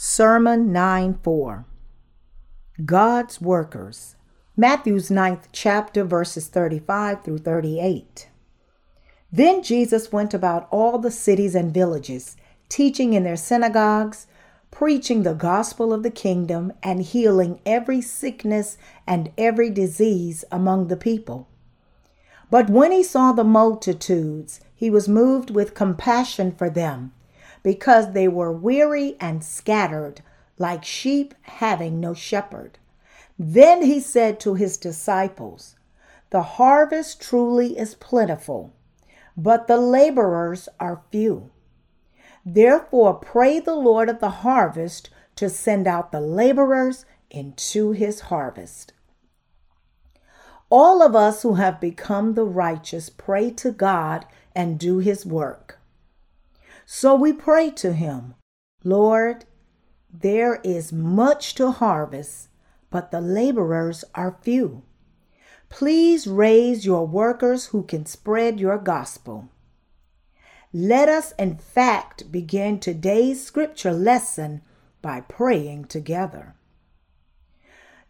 Sermon 9 4. God's Workers. Matthew's ninth chapter, verses 35 through 38. Then Jesus went about all the cities and villages, teaching in their synagogues, preaching the gospel of the kingdom, and healing every sickness and every disease among the people. But when he saw the multitudes, he was moved with compassion for them because they were weary and scattered, like sheep having no shepherd. Then he said to his disciples, The harvest truly is plentiful, but the laborers are few. Therefore, pray the Lord of the harvest to send out the laborers into his harvest. All of us who have become the righteous pray to God and do his work. So we pray to him, Lord, there is much to harvest, but the laborers are few. Please raise your workers who can spread your gospel. Let us, in fact, begin today's scripture lesson by praying together.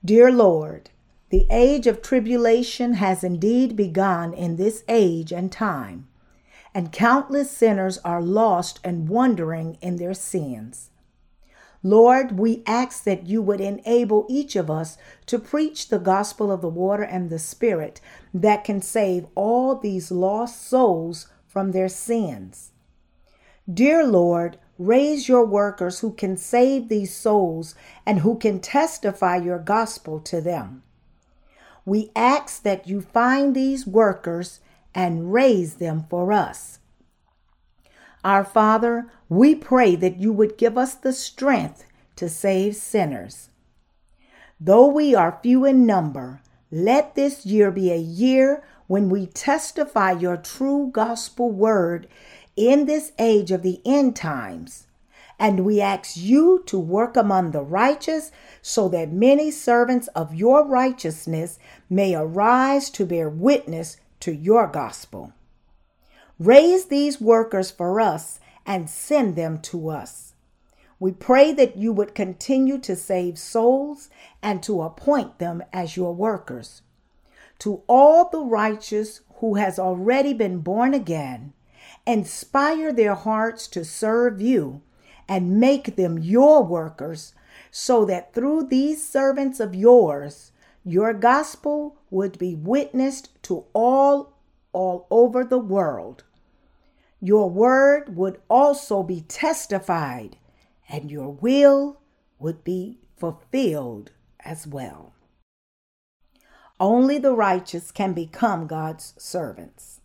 Dear Lord, the age of tribulation has indeed begun in this age and time and countless sinners are lost and wandering in their sins. Lord, we ask that you would enable each of us to preach the gospel of the water and the spirit that can save all these lost souls from their sins. Dear Lord, raise your workers who can save these souls and who can testify your gospel to them. We ask that you find these workers and raise them for us. Our Father, we pray that you would give us the strength to save sinners. Though we are few in number, let this year be a year when we testify your true gospel word in this age of the end times. And we ask you to work among the righteous so that many servants of your righteousness may arise to bear witness to your gospel. Raise these workers for us and send them to us. We pray that you would continue to save souls and to appoint them as your workers. To all the righteous who has already been born again, inspire their hearts to serve you and make them your workers so that through these servants of yours your gospel would be witnessed to all all over the world. Your word would also be testified, and your will would be fulfilled as well. Only the righteous can become God's servants.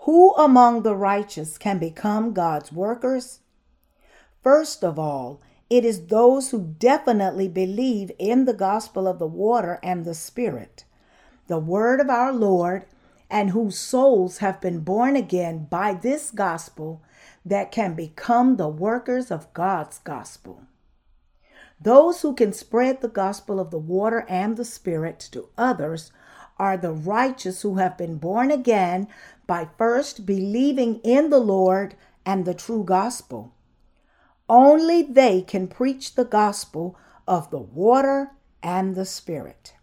Who among the righteous can become God's workers? First of all, it is those who definitely believe in the gospel of the water and the Spirit, the word of our Lord, and whose souls have been born again by this gospel that can become the workers of God's gospel. Those who can spread the gospel of the water and the Spirit to others are the righteous who have been born again by first believing in the Lord and the true gospel. Only they can preach the gospel of the water and the Spirit.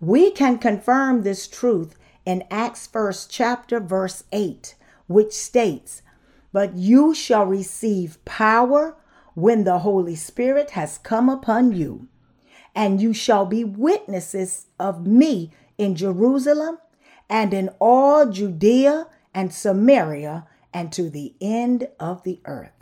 We can confirm this truth in Acts 1st chapter verse 8, which states, "But you shall receive power when the Holy Spirit has come upon you, and you shall be witnesses of me in Jerusalem and in all Judea and Samaria and to the end of the earth."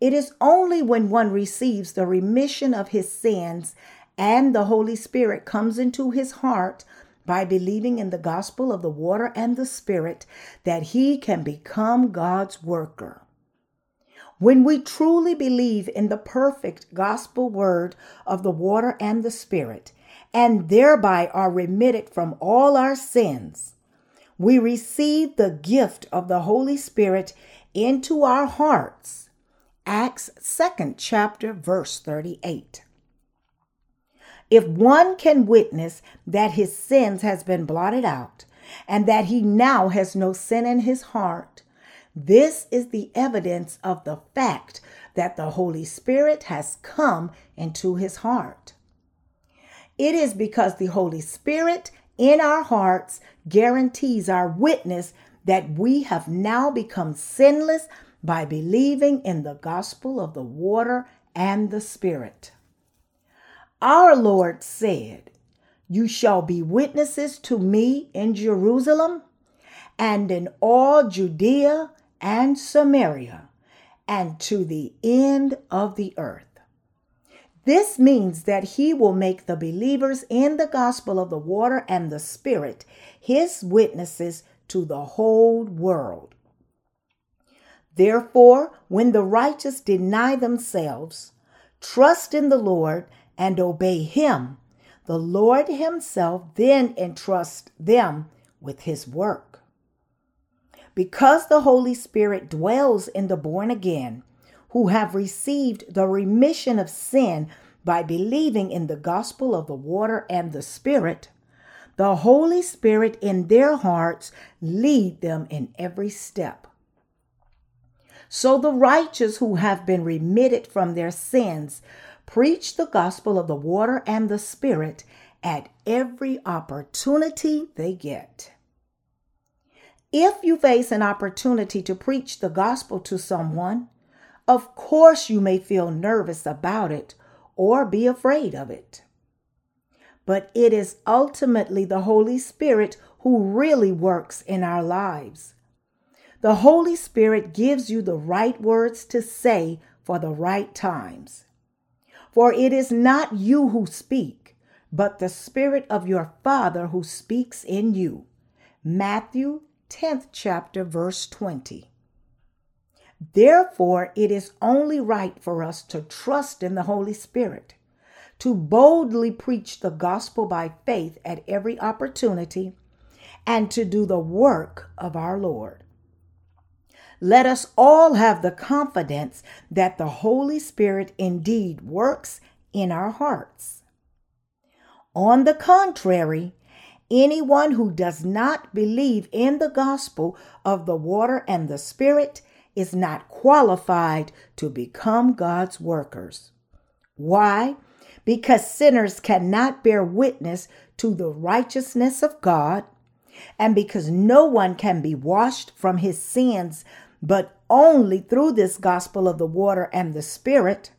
It is only when one receives the remission of his sins and the Holy Spirit comes into his heart by believing in the gospel of the water and the Spirit that he can become God's worker. When we truly believe in the perfect gospel word of the water and the Spirit, and thereby are remitted from all our sins, we receive the gift of the Holy Spirit into our hearts Acts 2nd chapter verse 38. If one can witness that his sins has been blotted out and that he now has no sin in his heart, this is the evidence of the fact that the Holy Spirit has come into his heart. It is because the Holy Spirit in our hearts guarantees our witness that we have now become sinless by believing in the gospel of the water and the Spirit. Our Lord said, You shall be witnesses to me in Jerusalem and in all Judea and Samaria and to the end of the earth. This means that he will make the believers in the gospel of the water and the Spirit his witnesses to the whole world. Therefore, when the righteous deny themselves, trust in the Lord, and obey him, the Lord himself then entrusts them with his work. Because the Holy Spirit dwells in the born again, who have received the remission of sin by believing in the gospel of the water and the Spirit, the Holy Spirit in their hearts lead them in every step. So the righteous who have been remitted from their sins preach the gospel of the water and the Spirit at every opportunity they get. If you face an opportunity to preach the gospel to someone, of course you may feel nervous about it or be afraid of it. But it is ultimately the Holy Spirit who really works in our lives. The Holy Spirit gives you the right words to say for the right times. For it is not you who speak, but the Spirit of your Father who speaks in you. Matthew 10th chapter, verse 20. Therefore, it is only right for us to trust in the Holy Spirit, to boldly preach the gospel by faith at every opportunity, and to do the work of our Lord. Let us all have the confidence that the Holy Spirit indeed works in our hearts. On the contrary, anyone who does not believe in the gospel of the water and the Spirit is not qualified to become God's workers. Why? Because sinners cannot bear witness to the righteousness of God, and because no one can be washed from his sins but only through this gospel of the water and the Spirit.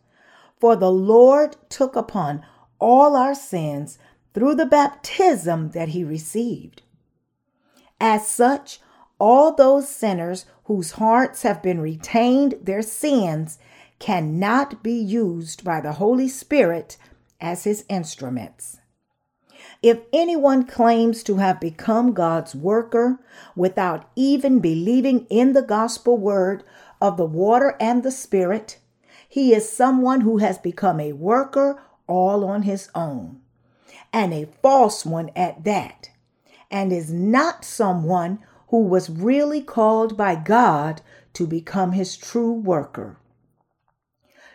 For the Lord took upon all our sins through the baptism that he received. As such, all those sinners whose hearts have been retained their sins cannot be used by the Holy Spirit as his instruments. If anyone claims to have become God's worker without even believing in the gospel word of the water and the Spirit, he is someone who has become a worker all on his own, and a false one at that, and is not someone who was really called by God to become his true worker.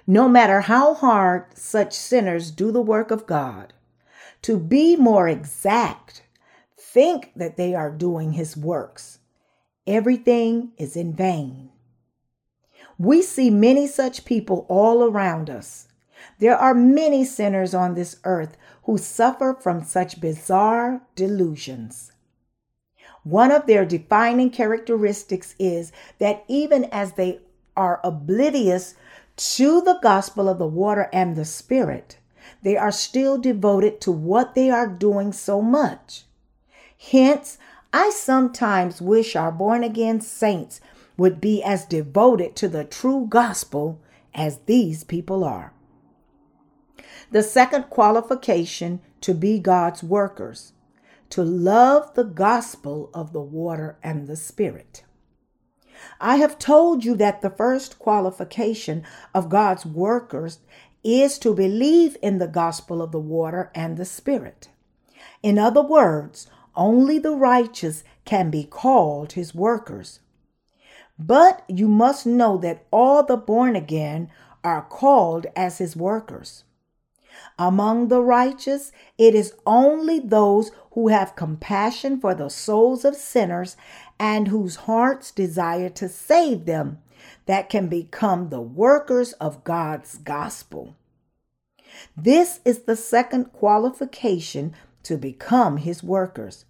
No matter how hard such sinners do the work of God, to be more exact, think that they are doing his works. Everything is in vain. We see many such people all around us. There are many sinners on this earth who suffer from such bizarre delusions. One of their defining characteristics is that even as they are oblivious to the gospel of the water and the spirit, they are still devoted to what they are doing so much. Hence, I sometimes wish our born again saints would be as devoted to the true gospel as these people are. The second qualification to be God's workers to love the gospel of the water and the spirit. I have told you that the first qualification of God's workers is to believe in the gospel of the water and the Spirit. In other words, only the righteous can be called his workers. But you must know that all the born again are called as his workers. Among the righteous, it is only those who have compassion for the souls of sinners and whose hearts desire to save them, that can become the workers of God's gospel. This is the second qualification to become his workers.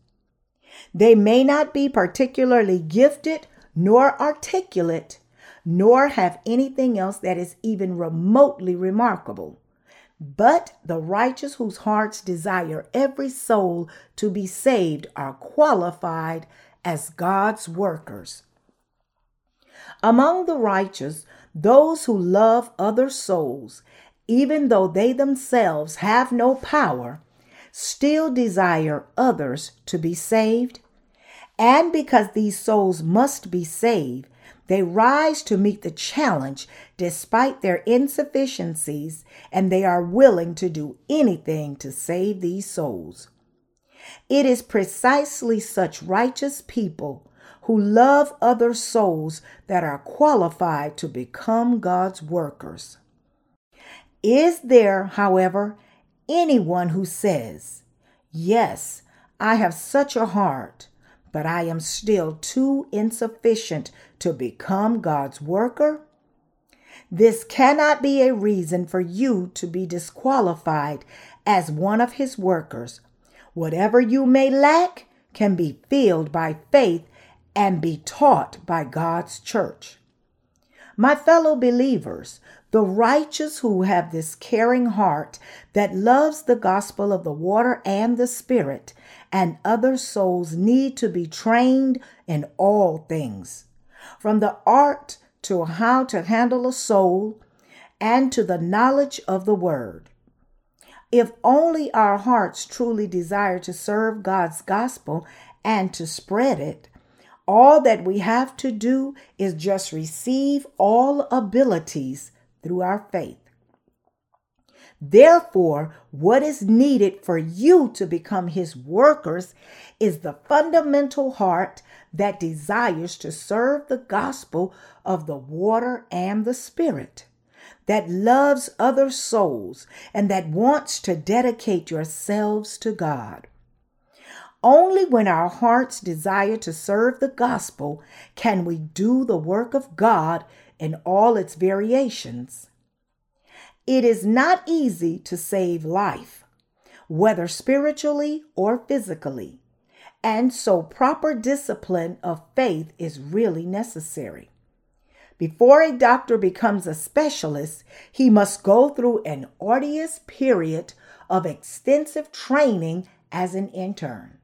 They may not be particularly gifted nor articulate, nor have anything else that is even remotely remarkable. But the righteous whose hearts desire every soul to be saved are qualified as God's workers. Among the righteous, those who love other souls, even though they themselves have no power, still desire others to be saved. And because these souls must be saved, they rise to meet the challenge despite their insufficiencies, and they are willing to do anything to save these souls. It is precisely such righteous people who love other souls that are qualified to become God's workers. Is there, however, anyone who says, Yes, I have such a heart, but I am still too insufficient to become God's worker? This cannot be a reason for you to be disqualified as one of his workers. Whatever you may lack can be filled by faith and be taught by God's church. My fellow believers, the righteous who have this caring heart that loves the gospel of the water and the spirit and other souls need to be trained in all things, from the art to how to handle a soul and to the knowledge of the word. If only our hearts truly desire to serve God's gospel and to spread it, all that we have to do is just receive all abilities through our faith. Therefore, what is needed for you to become his workers is the fundamental heart that desires to serve the gospel of the water and the spirit, that loves other souls, and that wants to dedicate yourselves to God. Only when our hearts desire to serve the gospel can we do the work of God in all its variations. It is not easy to save life, whether spiritually or physically, and so proper discipline of faith is really necessary. Before a doctor becomes a specialist, he must go through an arduous period of extensive training as an intern.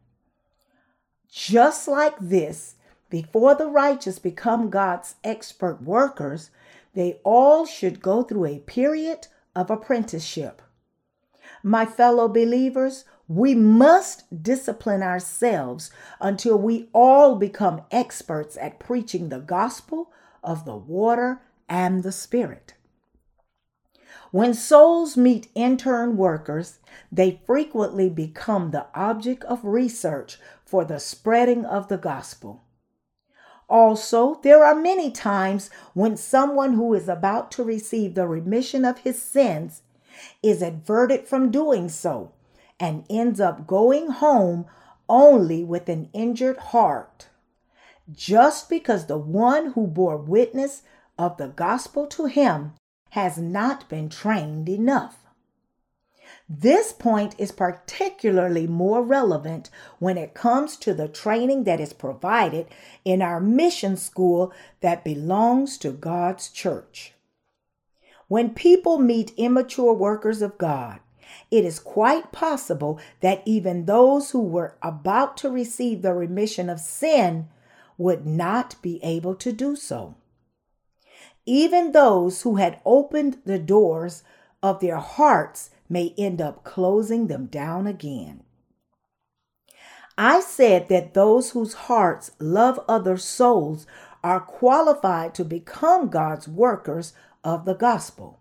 Just like this, before the righteous become God's expert workers, they all should go through a period of apprenticeship. My fellow believers, we must discipline ourselves until we all become experts at preaching the gospel of the water and the spirit. When souls meet intern workers, they frequently become the object of research for the spreading of the gospel. Also, there are many times when someone who is about to receive the remission of his sins is averted from doing so and ends up going home only with an injured heart. Just because the one who bore witness of the gospel to him has not been trained enough. This point is particularly more relevant when it comes to the training that is provided in our mission school that belongs to God's church. When people meet immature workers of God, it is quite possible that even those who were about to receive the remission of sin would not be able to do so. Even those who had opened the doors of their hearts may end up closing them down again. I said that those whose hearts love other souls are qualified to become God's workers of the gospel.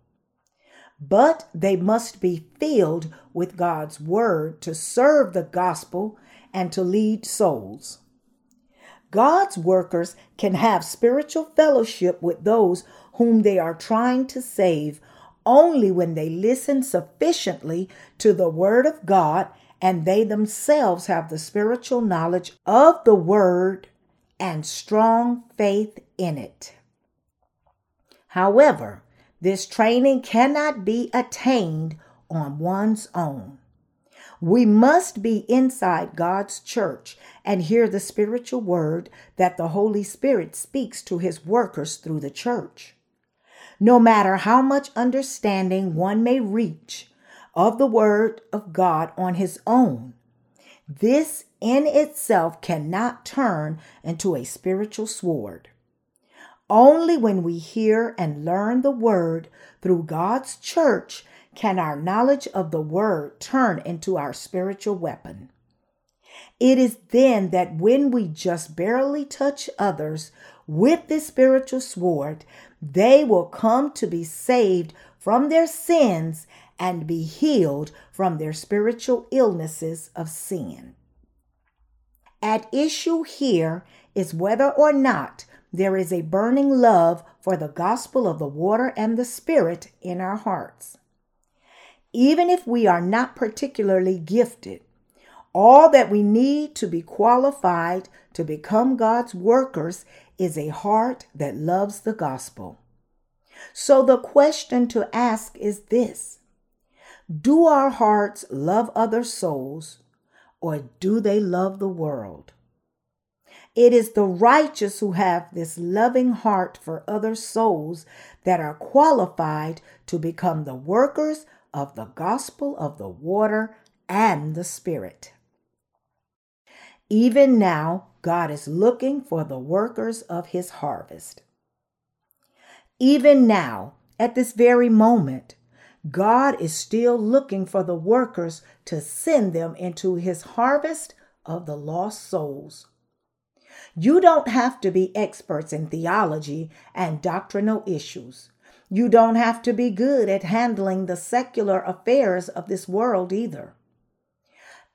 But they must be filled with God's word to serve the gospel and to lead souls. God's workers can have spiritual fellowship with those whom they are trying to save only when they listen sufficiently to the Word of God and they themselves have the spiritual knowledge of the Word and strong faith in it. However, this training cannot be attained on one's own. We must be inside God's church and hear the spiritual word that the Holy Spirit speaks to his workers through the church. No matter how much understanding one may reach of the word of God on his own, this in itself cannot turn into a spiritual sword. Only when we hear and learn the word through God's church can our knowledge of the word turn into our spiritual weapon. It is then that when we just barely touch others with this spiritual sword, they will come to be saved from their sins and be healed from their spiritual illnesses of sin. At issue here is whether or not there is a burning love for the gospel of the water and the spirit in our hearts even if we are not particularly gifted. All that we need to be qualified to become God's workers is a heart that loves the gospel. So the question to ask is this Do our hearts love other souls, or do they love the world? It is the righteous who have this loving heart for other souls that are qualified to become the workers of the gospel of the water and the Spirit. Even now, God is looking for the workers of his harvest. Even now, at this very moment, God is still looking for the workers to send them into his harvest of the lost souls. You don't have to be experts in theology and doctrinal issues. You don't have to be good at handling the secular affairs of this world either.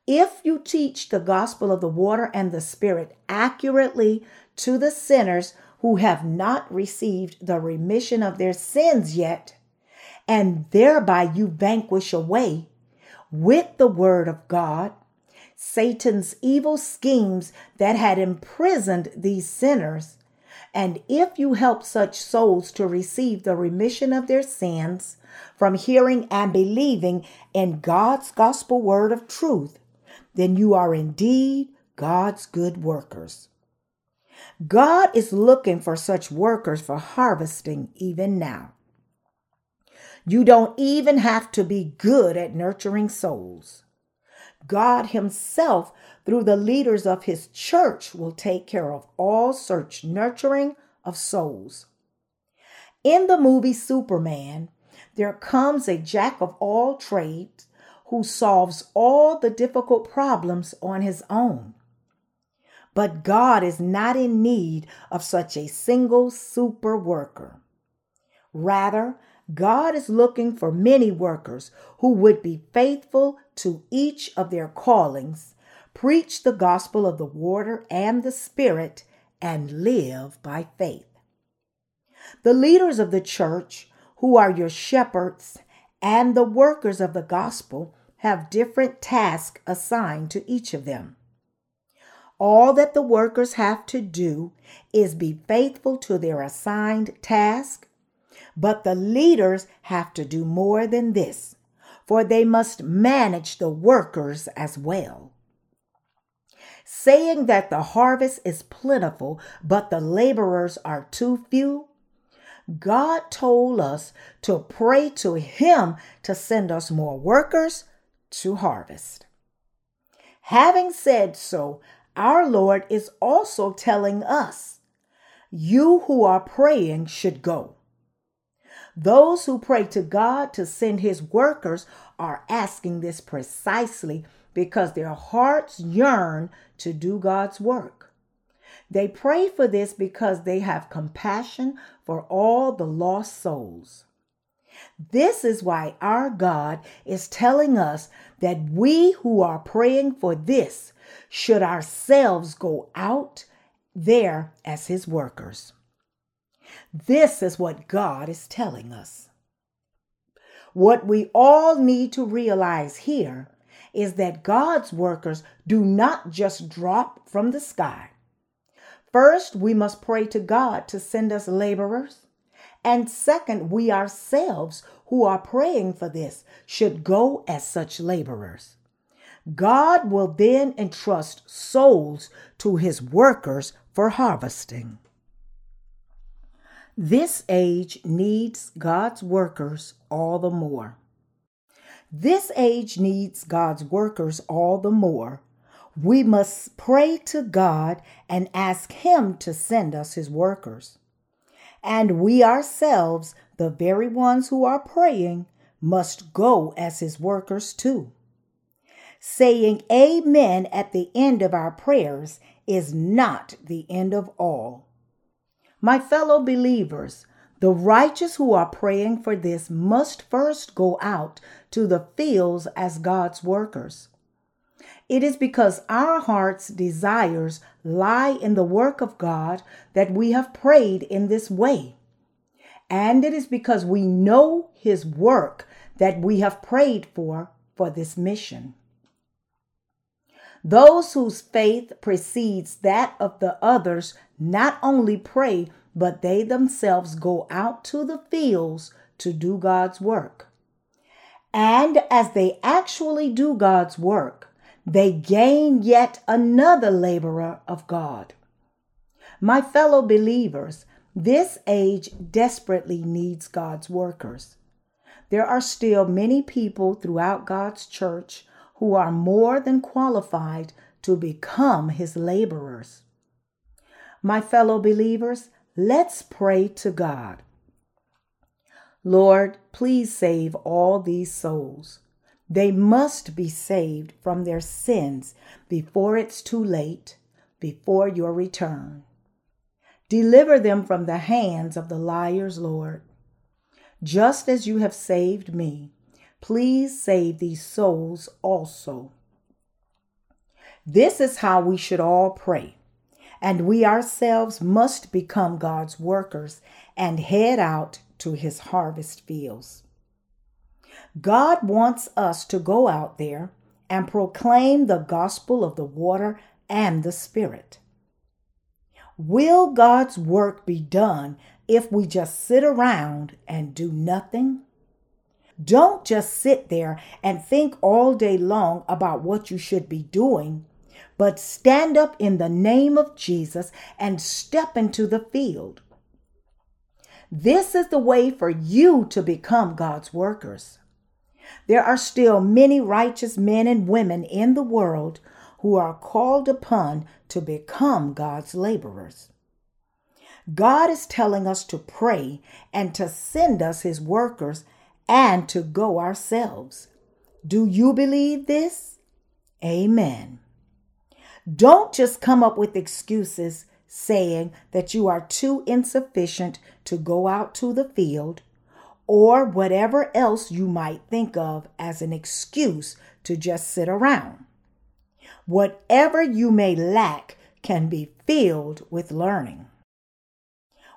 If you teach the gospel of the water and the spirit accurately to the sinners who have not received the remission of their sins yet, and thereby you vanquish away with the word of God Satan's evil schemes that had imprisoned these sinners, and if you help such souls to receive the remission of their sins from hearing and believing in God's gospel word of truth, then you are indeed God's good workers. God is looking for such workers for harvesting even now. You don't even have to be good at nurturing souls. God Himself through the leaders of his church, will take care of all search nurturing of souls. In the movie Superman, there comes a jack of all trades who solves all the difficult problems on his own. But God is not in need of such a single super worker. Rather, God is looking for many workers who would be faithful to each of their callings preach the gospel of the water and the spirit, and live by faith. The leaders of the church, who are your shepherds, and the workers of the gospel have different tasks assigned to each of them. All that the workers have to do is be faithful to their assigned task, but the leaders have to do more than this, for they must manage the workers as well saying that the harvest is plentiful, but the laborers are too few? God told us to pray to Him to send us more workers to harvest. Having said so, our Lord is also telling us, You who are praying should go. Those who pray to God to send His workers are asking this precisely because their hearts yearn to do God's work. They pray for this because they have compassion for all the lost souls. This is why our God is telling us that we who are praying for this should ourselves go out there as his workers. This is what God is telling us. What we all need to realize here is that God's workers do not just drop from the sky. First, we must pray to God to send us laborers. And second, we ourselves who are praying for this should go as such laborers. God will then entrust souls to his workers for harvesting. This age needs God's workers all the more. This age needs God's workers all the more. We must pray to God and ask Him to send us His workers. And we ourselves, the very ones who are praying, must go as His workers too. Saying Amen at the end of our prayers is not the end of all. My fellow believers, the righteous who are praying for this must first go out to the fields as God's workers. It is because our heart's desires lie in the work of God that we have prayed in this way. And it is because we know His work that we have prayed for for this mission. Those whose faith precedes that of the others not only pray, but they themselves go out to the fields to do God's work. And as they actually do God's work, they gain yet another laborer of God. My fellow believers, this age desperately needs God's workers. There are still many people throughout God's church who are more than qualified to become his laborers. My fellow believers, let's pray to God. Lord, please save all these souls. They must be saved from their sins before it's too late, before your return. Deliver them from the hands of the liars, Lord. Just as you have saved me, Please save these souls also. This is how we should all pray. And we ourselves must become God's workers and head out to his harvest fields. God wants us to go out there and proclaim the gospel of the water and the Spirit. Will God's work be done if we just sit around and do nothing? Don't just sit there and think all day long about what you should be doing, but stand up in the name of Jesus and step into the field. This is the way for you to become God's workers. There are still many righteous men and women in the world who are called upon to become God's laborers. God is telling us to pray and to send us his workers and to go ourselves. Do you believe this? Amen. Don't just come up with excuses saying that you are too insufficient to go out to the field or whatever else you might think of as an excuse to just sit around. Whatever you may lack can be filled with learning.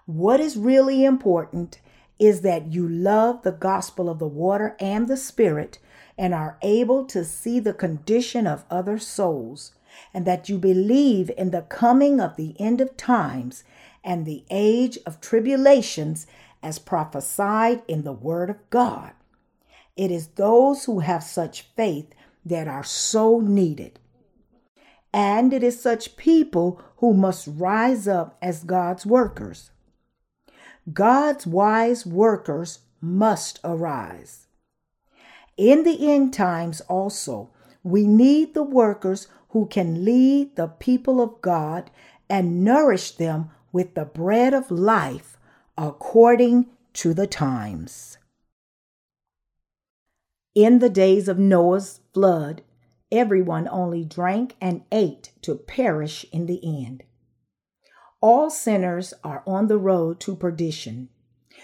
What is really important is that you love the gospel of the water and the spirit and are able to see the condition of other souls, and that you believe in the coming of the end of times and the age of tribulations as prophesied in the Word of God. It is those who have such faith that are so needed. And it is such people who must rise up as God's workers. God's wise workers must arise. In the end times, also, we need the workers who can lead the people of God and nourish them with the bread of life according to the times. In the days of Noah's flood, everyone only drank and ate to perish in the end. All sinners are on the road to perdition.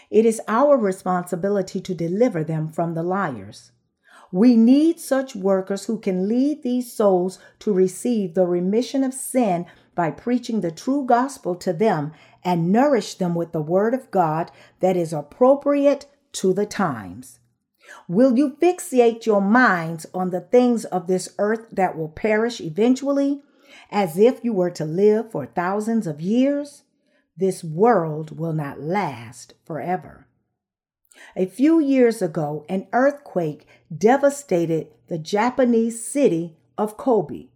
It is our responsibility to deliver them from the liars. We need such workers who can lead these souls to receive the remission of sin by preaching the true gospel to them and nourish them with the word of God that is appropriate to the times. Will you fixate your minds on the things of this earth that will perish eventually? as if you were to live for thousands of years, this world will not last forever. A few years ago, an earthquake devastated the Japanese city of Kobe.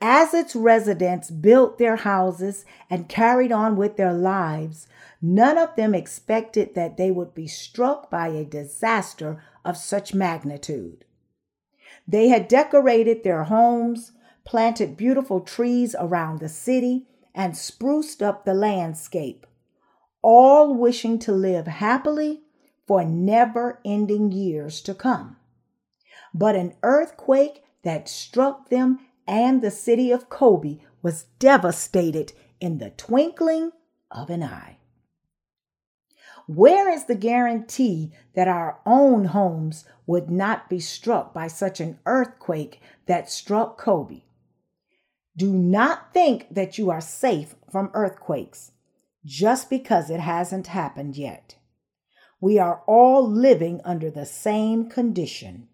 As its residents built their houses and carried on with their lives, none of them expected that they would be struck by a disaster of such magnitude. They had decorated their homes, planted beautiful trees around the city, and spruced up the landscape, all wishing to live happily for never ending years to come. But an earthquake that struck them and the city of Kobe was devastated in the twinkling of an eye. Where is the guarantee that our own homes would not be struck by such an earthquake that struck Kobe? Do not think that you are safe from earthquakes just because it hasn't happened yet. We are all living under the same condition.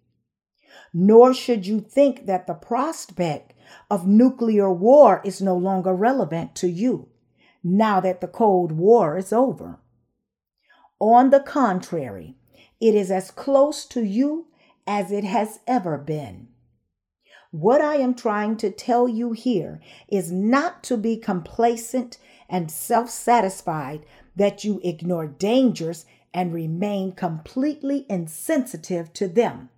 Nor should you think that the prospect of nuclear war is no longer relevant to you now that the Cold War is over. On the contrary, it is as close to you as it has ever been. What I am trying to tell you here is not to be complacent and self satisfied that you ignore dangers and remain completely insensitive to them,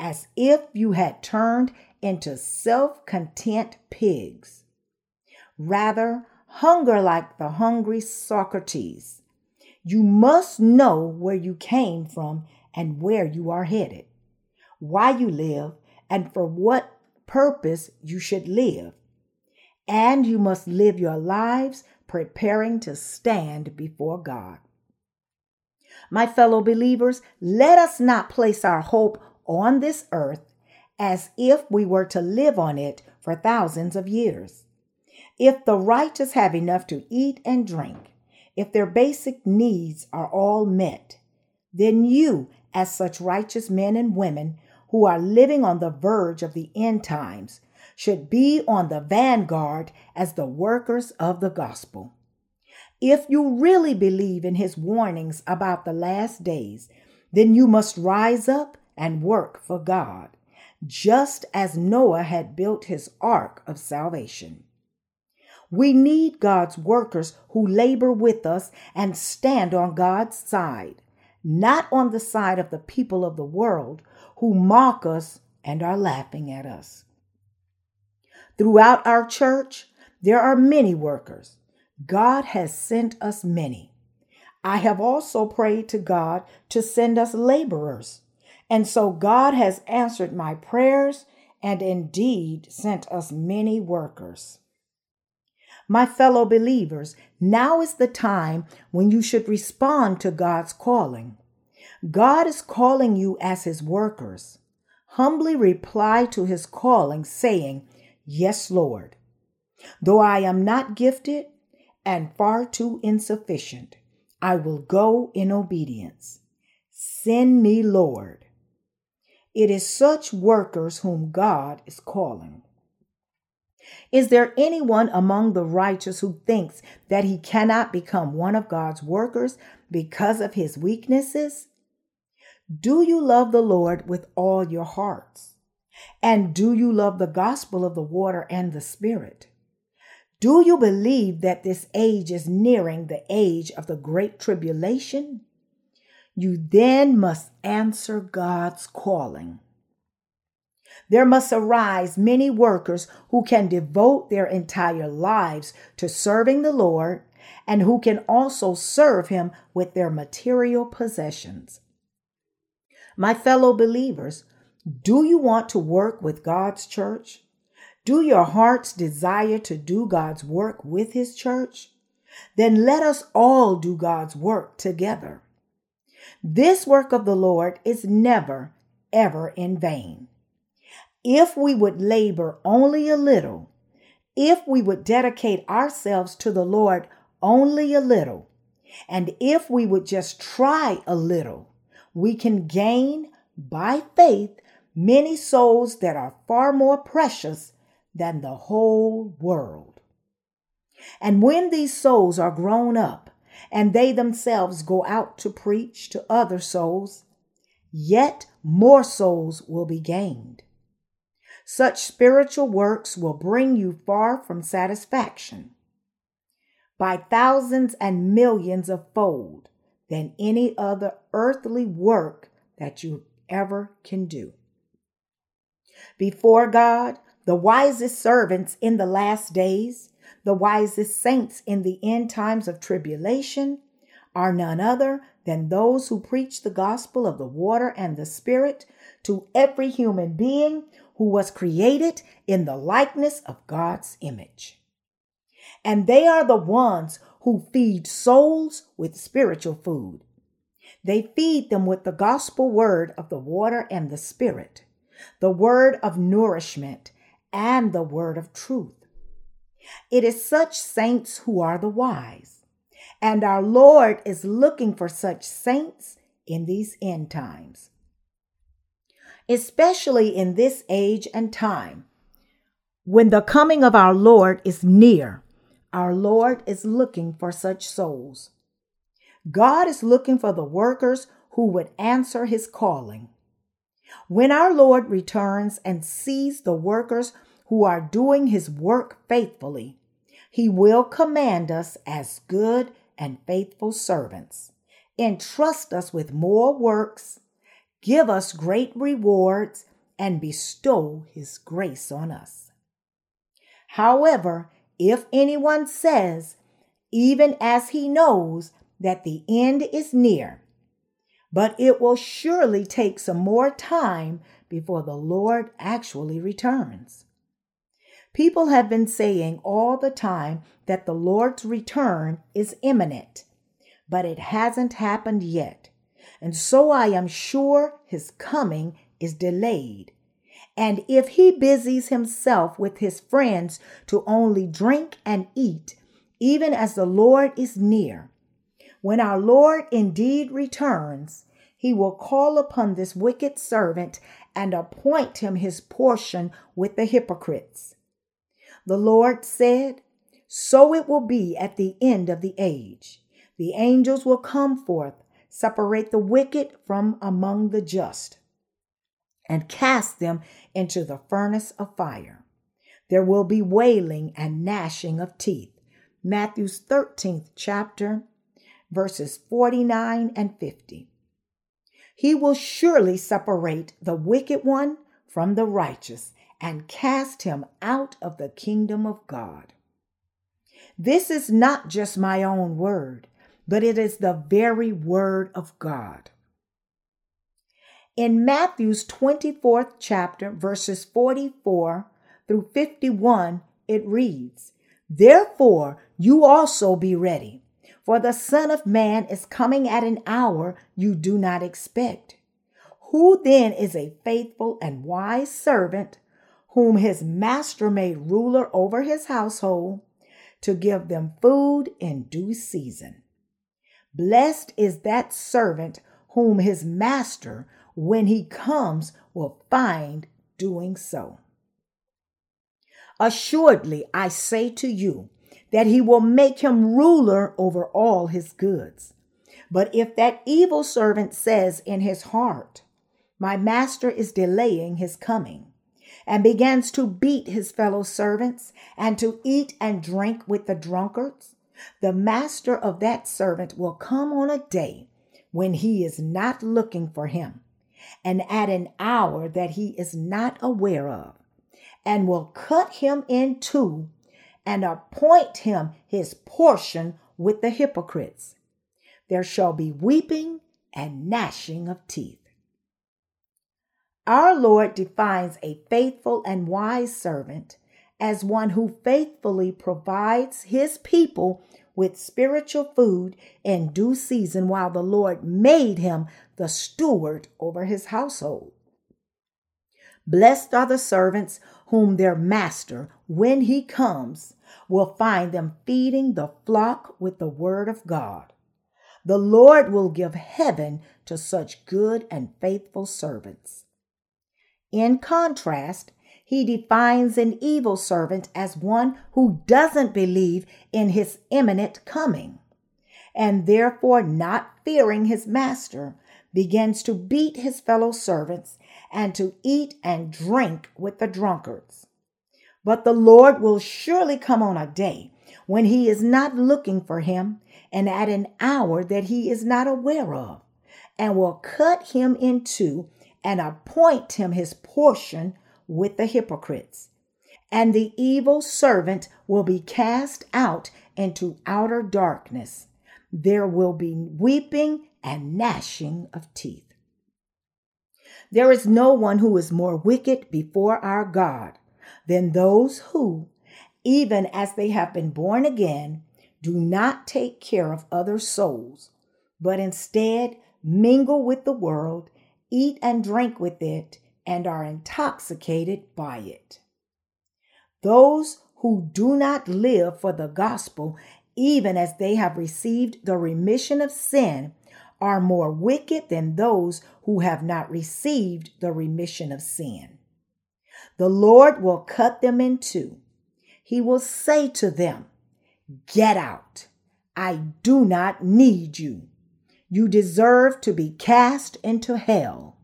as if you had turned into self content pigs. Rather, hunger like the hungry Socrates. You must know where you came from and where you are headed, why you live, and for what purpose you should live. And you must live your lives preparing to stand before God. My fellow believers, let us not place our hope on this earth as if we were to live on it for thousands of years. If the righteous have enough to eat and drink, if their basic needs are all met, then you, as such righteous men and women who are living on the verge of the end times, should be on the vanguard as the workers of the gospel. If you really believe in his warnings about the last days, then you must rise up and work for God, just as Noah had built his ark of salvation. We need God's workers who labor with us and stand on God's side, not on the side of the people of the world who mock us and are laughing at us. Throughout our church, there are many workers God has sent us many. I have also prayed to God to send us laborers. And so God has answered my prayers and indeed sent us many workers. My fellow believers, now is the time when you should respond to God's calling. God is calling you as his workers. Humbly reply to his calling, saying, Yes, Lord. Though I am not gifted, and far too insufficient. I will go in obedience. Send me, Lord. It is such workers whom God is calling. Is there anyone among the righteous who thinks that he cannot become one of God's workers because of his weaknesses? Do you love the Lord with all your hearts? And do you love the gospel of the water and the spirit? Do you believe that this age is nearing the age of the great tribulation? You then must answer God's calling. There must arise many workers who can devote their entire lives to serving the Lord and who can also serve Him with their material possessions. My fellow believers, do you want to work with God's church? Do your hearts desire to do God's work with His church? Then let us all do God's work together. This work of the Lord is never, ever in vain. If we would labor only a little, if we would dedicate ourselves to the Lord only a little, and if we would just try a little, we can gain by faith many souls that are far more precious than the whole world. And when these souls are grown up and they themselves go out to preach to other souls, yet more souls will be gained. Such spiritual works will bring you far from satisfaction by thousands and millions of fold than any other earthly work that you ever can do. Before God, the wisest servants in the last days, the wisest saints in the end times of tribulation, are none other than those who preach the gospel of the water and the spirit to every human being who was created in the likeness of God's image. And they are the ones who feed souls with spiritual food. They feed them with the gospel word of the water and the spirit, the word of nourishment, and the word of truth. It is such saints who are the wise, and our Lord is looking for such saints in these end times. Especially in this age and time, when the coming of our Lord is near, our Lord is looking for such souls. God is looking for the workers who would answer his calling. When our Lord returns and sees the workers who are doing his work faithfully, he will command us as good and faithful servants, entrust us with more works, give us great rewards, and bestow his grace on us. However, if anyone says, even as he knows that the end is near, but it will surely take some more time before the Lord actually returns. People have been saying all the time that the Lord's return is imminent, but it hasn't happened yet. And so I am sure his coming is delayed. And if he busies himself with his friends to only drink and eat, even as the Lord is near, when our Lord indeed returns, he will call upon this wicked servant and appoint him his portion with the hypocrites. The Lord said, So it will be at the end of the age. The angels will come forth, separate the wicked from among the just, and cast them into the furnace of fire. There will be wailing and gnashing of teeth. Matthew's 13th chapter, verses 49 and 50. He will surely separate the wicked one from the righteous and cast him out of the kingdom of God. This is not just my own word, but it is the very word of God. In Matthew's 24th chapter, verses 44 through 51, it reads, Therefore you also be ready for the Son of Man is coming at an hour you do not expect. Who then is a faithful and wise servant whom his master made ruler over his household to give them food in due season? Blessed is that servant whom his master, when he comes, will find doing so. Assuredly, I say to you, that he will make him ruler over all his goods. But if that evil servant says in his heart, My master is delaying his coming, and begins to beat his fellow servants and to eat and drink with the drunkards, the master of that servant will come on a day when he is not looking for him, and at an hour that he is not aware of, and will cut him in two and appoint him his portion with the hypocrites. There shall be weeping and gnashing of teeth. Our Lord defines a faithful and wise servant as one who faithfully provides his people with spiritual food in due season while the Lord made him the steward over his household. Blessed are the servants whom their master, when he comes, will find them feeding the flock with the word of God. The Lord will give heaven to such good and faithful servants. In contrast, he defines an evil servant as one who doesn't believe in his imminent coming, and therefore, not fearing his master, begins to beat his fellow servants and to eat and drink with the drunkards. But the Lord will surely come on a day when he is not looking for him and at an hour that he is not aware of, and will cut him in two and appoint him his portion with the hypocrites. And the evil servant will be cast out into outer darkness. There will be weeping and gnashing of teeth. There is no one who is more wicked before our God than those who, even as they have been born again, do not take care of other souls, but instead mingle with the world, eat and drink with it, and are intoxicated by it. Those who do not live for the gospel, even as they have received the remission of sin, are more wicked than those who have not received the remission of sin. The Lord will cut them in two. He will say to them, Get out. I do not need you. You deserve to be cast into hell.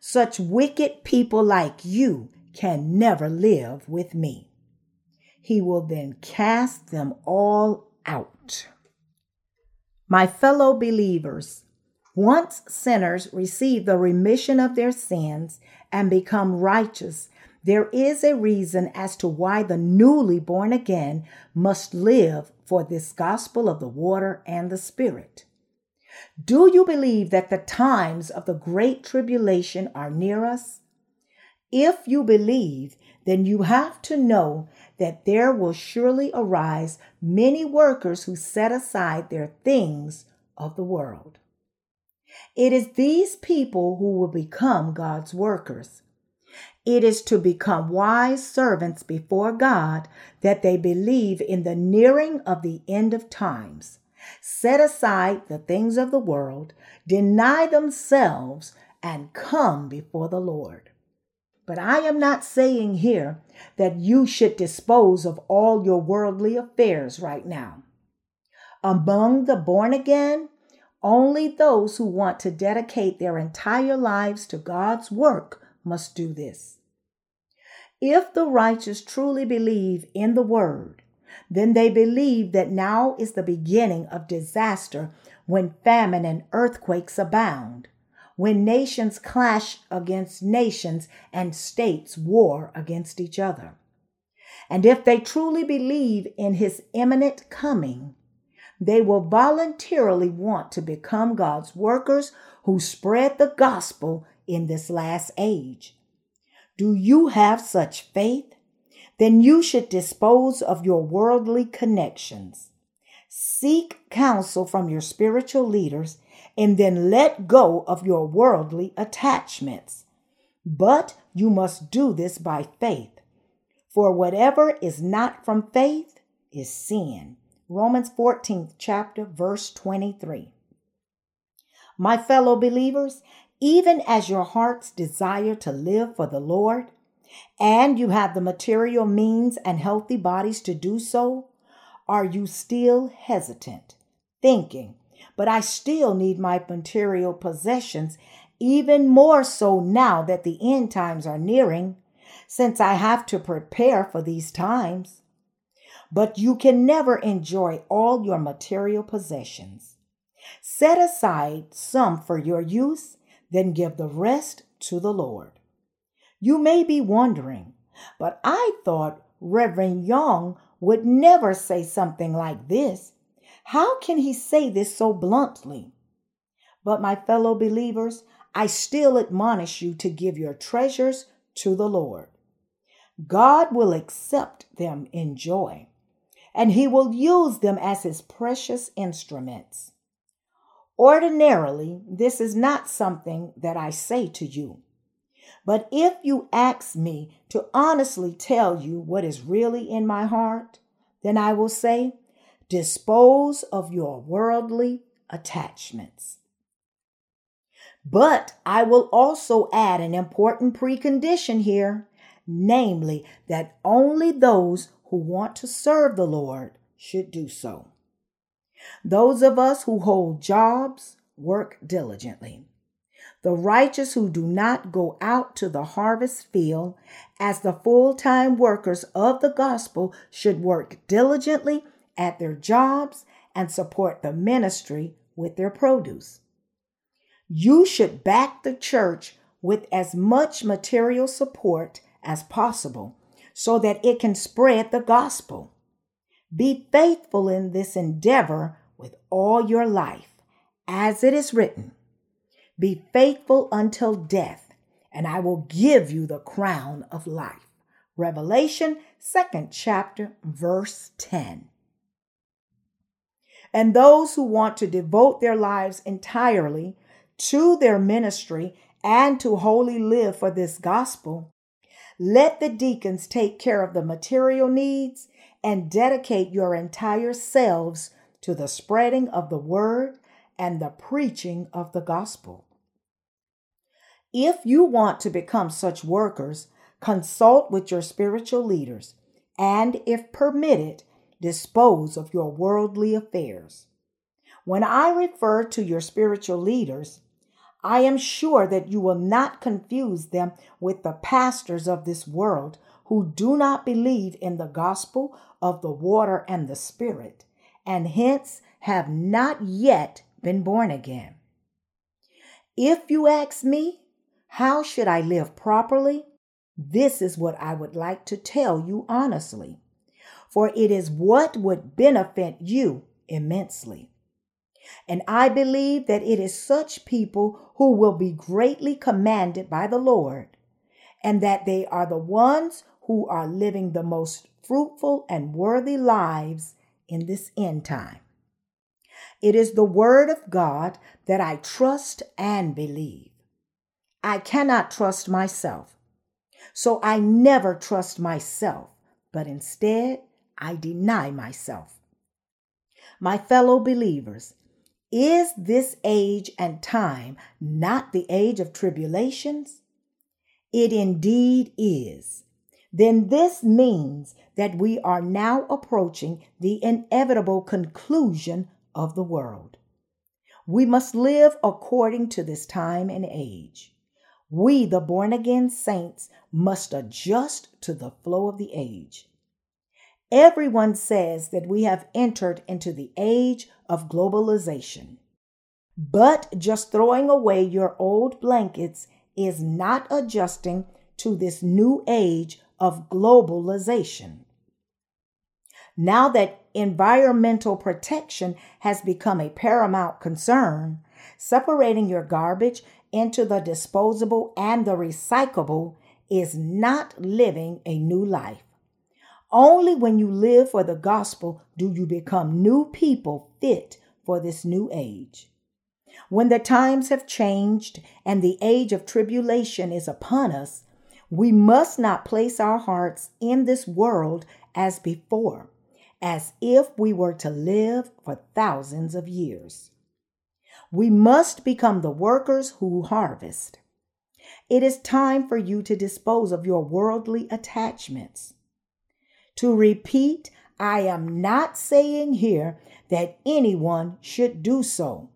Such wicked people like you can never live with me. He will then cast them all out. My fellow believers, once sinners receive the remission of their sins and become righteous, there is a reason as to why the newly born again must live for this gospel of the water and the Spirit. Do you believe that the times of the great tribulation are near us? If you believe, then you have to know that there will surely arise many workers who set aside their things of the world. It is these people who will become God's workers. It is to become wise servants before God that they believe in the nearing of the end of times, set aside the things of the world, deny themselves, and come before the Lord. But I am not saying here that you should dispose of all your worldly affairs right now. Among the born again, only those who want to dedicate their entire lives to God's work must do this. If the righteous truly believe in the word, then they believe that now is the beginning of disaster when famine and earthquakes abound when nations clash against nations and states war against each other. And if they truly believe in his imminent coming, they will voluntarily want to become God's workers who spread the gospel in this last age. Do you have such faith? Then you should dispose of your worldly connections. Seek counsel from your spiritual leaders and then let go of your worldly attachments. But you must do this by faith. For whatever is not from faith is sin. Romans 14th chapter verse 23. My fellow believers, even as your hearts desire to live for the Lord, and you have the material means and healthy bodies to do so, are you still hesitant, thinking, but I still need my material possessions, even more so now that the end times are nearing, since I have to prepare for these times. But you can never enjoy all your material possessions. Set aside some for your use, then give the rest to the Lord. You may be wondering, but I thought Reverend Jong would never say something like this. How can he say this so bluntly? But, my fellow believers, I still admonish you to give your treasures to the Lord. God will accept them in joy, and he will use them as his precious instruments. Ordinarily, this is not something that I say to you. But if you ask me to honestly tell you what is really in my heart, then I will say, Dispose of your worldly attachments. But I will also add an important precondition here namely, that only those who want to serve the Lord should do so. Those of us who hold jobs work diligently. The righteous who do not go out to the harvest field as the full time workers of the gospel should work diligently at their jobs and support the ministry with their produce. You should back the church with as much material support as possible so that it can spread the gospel. Be faithful in this endeavor with all your life, as it is written Be faithful until death, and I will give you the crown of life. Revelation, second chapter, verse 10. And those who want to devote their lives entirely to their ministry and to wholly live for this gospel, let the deacons take care of the material needs and dedicate your entire selves to the spreading of the word and the preaching of the gospel. If you want to become such workers, consult with your spiritual leaders and, if permitted, dispose of your worldly affairs. When I refer to your spiritual leaders, I am sure that you will not confuse them with the pastors of this world who do not believe in the gospel of the water and the spirit, and hence have not yet been born again. If you ask me, how should I live properly? This is what I would like to tell you honestly, for it is what would benefit you immensely. And I believe that it is such people who will be greatly commanded by the Lord, and that they are the ones who are living the most fruitful and worthy lives in this end time. It is the word of God that I trust and believe. I cannot trust myself, so I never trust myself, but instead I deny myself. My fellow believers, is this age and time not the age of tribulations? It indeed is. Then this means that we are now approaching the inevitable conclusion of the world. We must live according to this time and age. We, the born again saints, must adjust to the flow of the age. Everyone says that we have entered into the age of globalization. But just throwing away your old blankets is not adjusting to this new age of globalization. Now that environmental protection has become a paramount concern, separating your garbage into the disposable and the recyclable is not living a new life. Only when you live for the gospel do you become new people fit for this new age. When the times have changed and the age of tribulation is upon us, we must not place our hearts in this world as before, as if we were to live for thousands of years. We must become the workers who harvest. It is time for you to dispose of your worldly attachments. To repeat, I am not saying here that anyone should do so.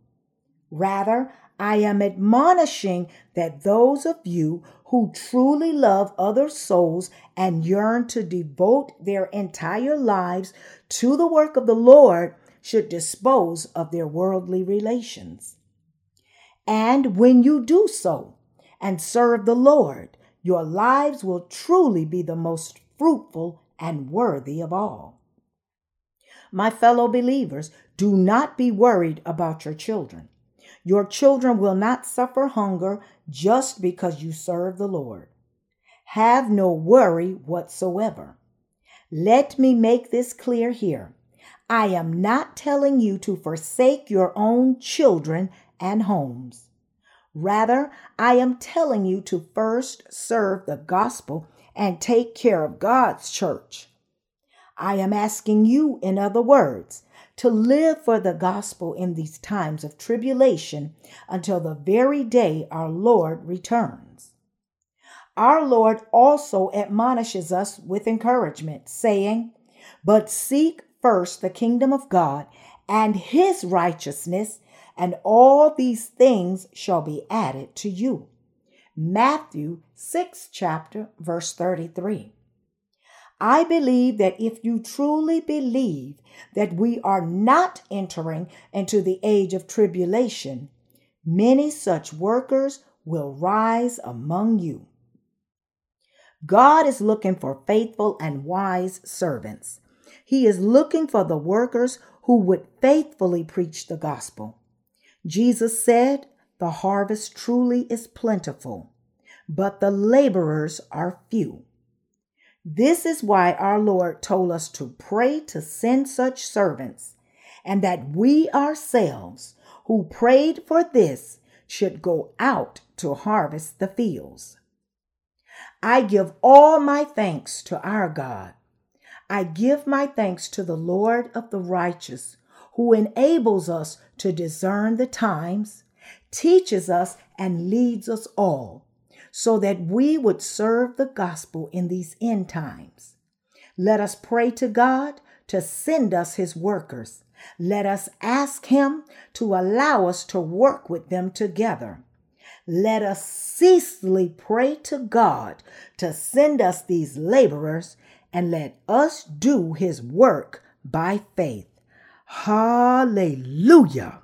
Rather, I am admonishing that those of you who truly love other souls and yearn to devote their entire lives to the work of the Lord should dispose of their worldly relations. And when you do so and serve the Lord, your lives will truly be the most fruitful and worthy of all. My fellow believers, do not be worried about your children. Your children will not suffer hunger just because you serve the Lord. Have no worry whatsoever. Let me make this clear here. I am not telling you to forsake your own children and homes. Rather, I am telling you to first serve the gospel and take care of God's church. I am asking you, in other words, to live for the gospel in these times of tribulation until the very day our Lord returns. Our Lord also admonishes us with encouragement, saying, But seek first the kingdom of God and his righteousness, and all these things shall be added to you. Matthew 6, chapter, verse 33. I believe that if you truly believe that we are not entering into the age of tribulation, many such workers will rise among you. God is looking for faithful and wise servants. He is looking for the workers who would faithfully preach the gospel. Jesus said, The harvest truly is plentiful, but the laborers are few. This is why our Lord told us to pray to send such servants, and that we ourselves, who prayed for this, should go out to harvest the fields. I give all my thanks to our God. I give my thanks to the Lord of the righteous, who enables us to discern the times, teaches us, and leads us all so that we would serve the gospel in these end times. Let us pray to God to send us his workers. Let us ask him to allow us to work with them together. Let us ceaselessly pray to God to send us these laborers and let us do his work by faith. Hallelujah.